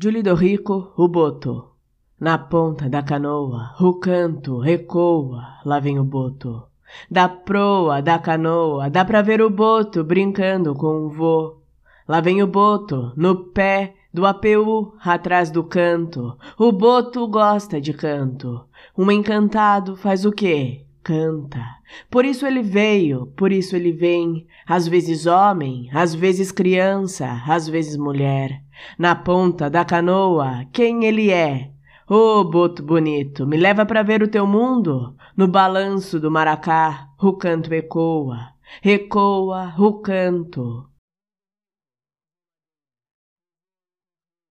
Julie do Rico, o boto. Na ponta da canoa, o canto recoa, lá vem o boto. Da proa da canoa, dá pra ver o boto brincando com o vô. Lá vem o boto, no pé do APU, atrás do canto. O boto gosta de canto. Um encantado faz o quê? Canta. Por isso ele veio, por isso ele vem. Às vezes homem, às vezes criança, às vezes mulher. Na ponta da canoa, quem ele é? Ô oh, boto bonito, me leva para ver o teu mundo. No balanço do maracá, o canto ecoa, ecoa o canto.